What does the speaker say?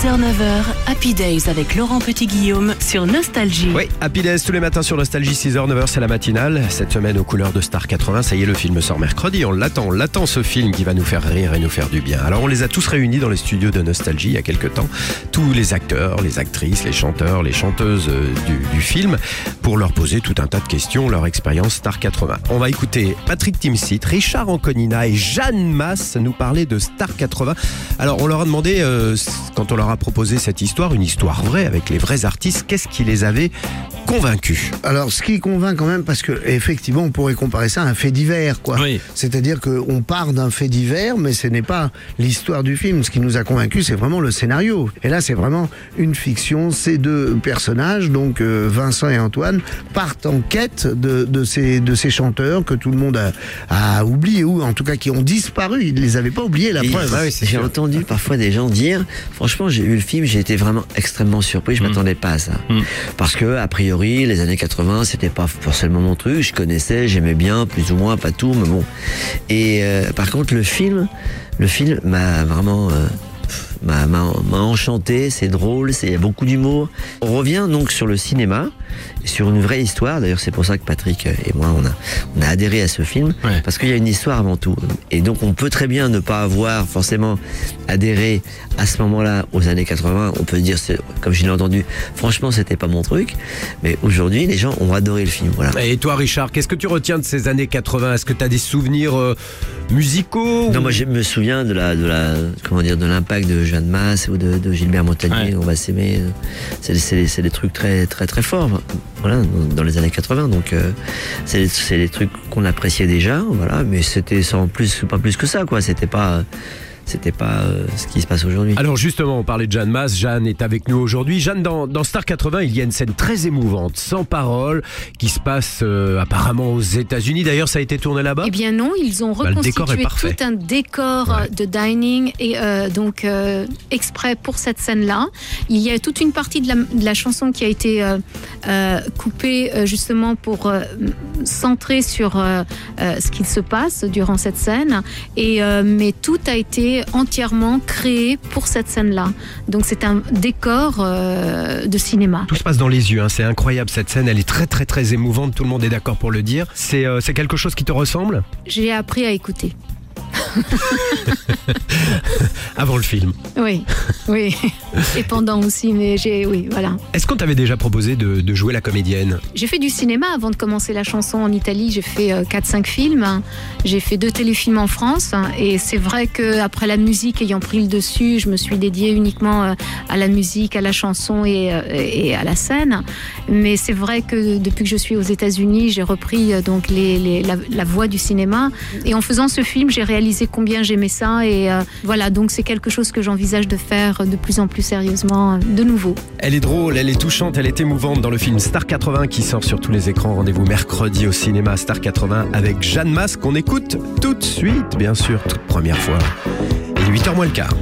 6h-9h, Happy Days avec Laurent Petit-Guillaume sur Nostalgie. Oui, Happy Days tous les matins sur Nostalgie, 6h, 9h, c'est la matinale. Cette semaine aux couleurs de Star 80, ça y est, le film sort mercredi. On l'attend, on l'attend ce film qui va nous faire rire et nous faire du bien. Alors on les a tous réunis dans les studios de Nostalgie il y a quelques temps. Tous les acteurs, les actrices, les chanteurs, les chanteuses euh, du film pour leur poser tout un tas de questions, leur expérience Star 80. On va écouter Patrick Timsit, Richard Anconina et Jeanne Masse nous parler de Star 80. Alors on leur a demandé, euh, quand on leur a proposé cette histoire, une histoire vraie avec les vrais artistes, qu'est-ce qui les avait convaincus Alors, ce qui convainc quand même, parce que effectivement, on pourrait comparer ça à un fait divers, quoi. Oui. C'est-à-dire qu'on part d'un fait divers, mais ce n'est pas l'histoire du film. Ce qui nous a convaincus, c'est vraiment le scénario. Et là, c'est vraiment une fiction. Ces deux personnages, donc euh, Vincent et Antoine, partent en quête de, de ces de ces chanteurs que tout le monde a, a oublié ou en tout cas qui ont disparu. Ils ne les avaient pas oubliés. La Et preuve. j'ai entendu parfois des gens dire, franchement, j'ai vu le film, j'ai été vraiment extrêmement surpris, je m'attendais pas à ça. Parce que, a priori, les années 80, c'était pas forcément mon truc, je connaissais, j'aimais bien, plus ou moins, pas tout, mais bon. Et euh, par contre, le film, le film m'a vraiment, euh, m'a, m'a, enchanté, c'est drôle, c'est, il y a beaucoup d'humour. On revient donc sur le cinéma, sur une vraie histoire. D'ailleurs, c'est pour ça que Patrick et moi, on a, on a adhéré à ce film, Ouais. parce qu'il y a une histoire avant tout. Et donc, on peut très bien ne pas avoir forcément adhéré à ce moment-là aux années 80. On peut dire, comme je l'ai entendu, franchement, c'était pas mon truc. Mais aujourd'hui, les gens ont adoré le film. Voilà. Et toi Richard, qu'est-ce que tu retiens de ces années 80 Est-ce que tu as des souvenirs euh, musicaux Non, ou- moi je me souviens de la, de la, comment dire, de l'impact de Jeanne Masse ou de, de Gilbert Montagnier. Ouais. On va s'aimer. C'est, c'est, des trucs très, très, très forts. Voilà, dans, dans les années 80. Donc, euh, c'est, c'est des trucs qu'on appréciait déjà. Voilà, mais c'était sans plus, pas plus que ça, quoi. C'était pas, c'était pas euh, ce qui se passe aujourd'hui. Alors justement, on parlait de Jeanne Masse. Jeanne est avec nous aujourd'hui. Jeanne, dans, dans Star 80, il y a une scène très émouvante, sans parole, qui se passe euh, apparemment aux États-Unis. D'ailleurs, ça a été tourné là-bas. Eh bien non, ils ont Bah, reconstitué tout un décor Ouais. euh, de dining et euh, donc euh, exprès pour cette scène-là. Il y a toute une partie de la, de la chanson qui a été euh, euh, coupée euh, justement pour centrer sur euh, euh, ce qu'il se passe durant cette scène. Et euh, mais tout a été entièrement créé pour cette scène-là. Donc c'est un décor euh, de cinéma. Tout se passe dans les yeux, hein. c'est incroyable cette scène, elle est très très très émouvante, tout le monde est d'accord pour le dire. C'est c'est quelque chose qui te ressemble? J'ai appris à écouter. avant le film. Oui, oui. Et pendant aussi, mais j'ai, oui, voilà. Est-ce qu'on t'avait déjà proposé de, de jouer la comédienne? J'ai fait du cinéma avant de commencer la chanson en Italie. J'ai fait euh, 4-5 films. J'ai fait deux téléfilms en France. Et c'est vrai que après la musique ayant pris le dessus, je me suis dédiée uniquement euh, à la musique, à la chanson et, euh, et à la scène. Mais c'est vrai que depuis que je suis aux États-Unis, j'ai repris euh, donc les, les- la, la voix du cinéma. Et en faisant ce film, j'ai réalisé combien j'aimais ça. Et euh, voilà, donc c'est quelque chose que j'envisage de faire de plus en plus sérieusement de nouveau. Elle est drôle, elle est touchante, elle est émouvante dans le film Star 80 qui sort sur tous les écrans. Rendez-vous mercredi au cinéma Star 80 avec Jeanne Masse qu'on écoute tout de suite, bien sûr, toute première fois. Il est 8h moins le quart.